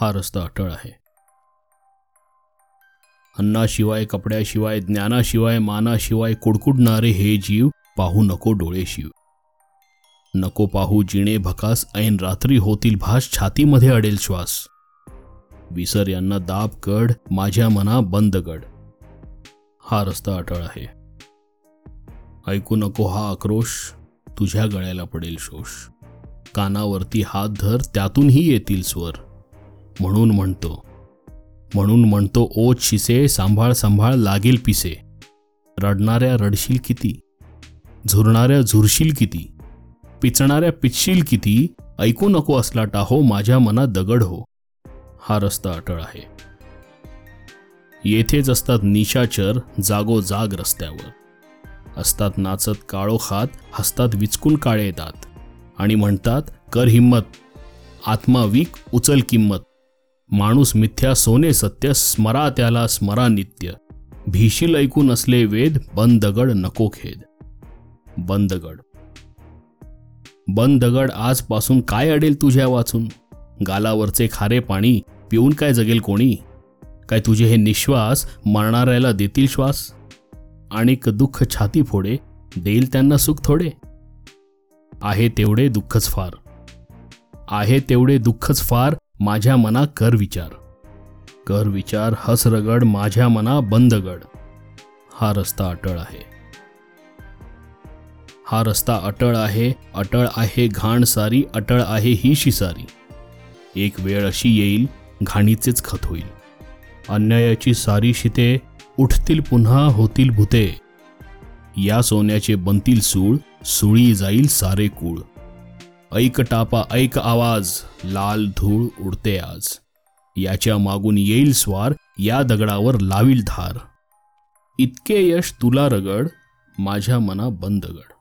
हा रस्ता अटळ आहे. अन्नाशिवाय कपड्याशिवाय ज्ञानाशिवाय मानाशिवाय कुडकुडणारे हे जीव पाहू नको डोळे शिव. नको पाहू जिणे भकास ऐन रात्री होतील भास छातीमध्ये अडेल श्वास. विसर यांना दाब कड माझ्या मना बंद गड. हा रस्ता अटळ आहे. ऐकू नको हा आक्रोश तुझ्या गळ्याला पडेल शोष. कानावरती हात धर त्यातूनही येतील स्वर. म्हणून म्हणतो. म्हणून म्हणतो ओ शिसे सांभाळ सांभाळ लागेल पिसे. रडणाऱ्या रडशील किती? झुरणाऱ्या झुरशील किती? पिचणाऱ्या पिचशील किती? ऐकू नको असला टाहो माझ्या मनात दगड हो. हा रस्ता अटळ आहे. येथेच असतात निशाचर जागोजाग रस्त्यावर. असतात नाचत काळोखात हसतात विचकून काळे येतात आणि म्हणतात कर हिम्मत. आत्मा विक उचल किंमत. माणूस मिथ्या सोने सत्य स्मरा त्याला स्मरा नित्य. भीशील ऐकून असले वेद बंदगड नको खेद. बंदगड. बंदगड आजपासून काय अडेल तुझ्या वाचून? गालावरचे खारे पाणी पिऊन काय जगेल कोणी? काय तुझे हे निश्वास मरणाऱ्याला देतील श्वास? आणि दुःख छाती फोडे देईल त्यांना सुख थोडे? आहे तेवढे दुःखच फार. आहे तेवढे दुःखच फार माझ्या मना कर विचार. कर विचार हसरगड माझ्या मना बंदगड. हा रस्ता अटळ आहे. हा रस्ता अटळ आहे अटळ आहे घाण सारी अटळ आहे ही शिसारी. एक वेळ अशी येईल घाणीचेच खत होईल. अन्यायाची सारी शिते उठतील पुन्हा होतील भूते. या सोन्याचे बनतील सूळ सुळी जाईल सारे कूळ. ऐक टापा ऐक आवाज लाल धूळ उडते आज. याच्या मागून येईल स्वार या दगडावर लावील धार. इतके यश तुला रगड माझ्या मना बंदगड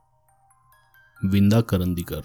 विंदा करंदीकर.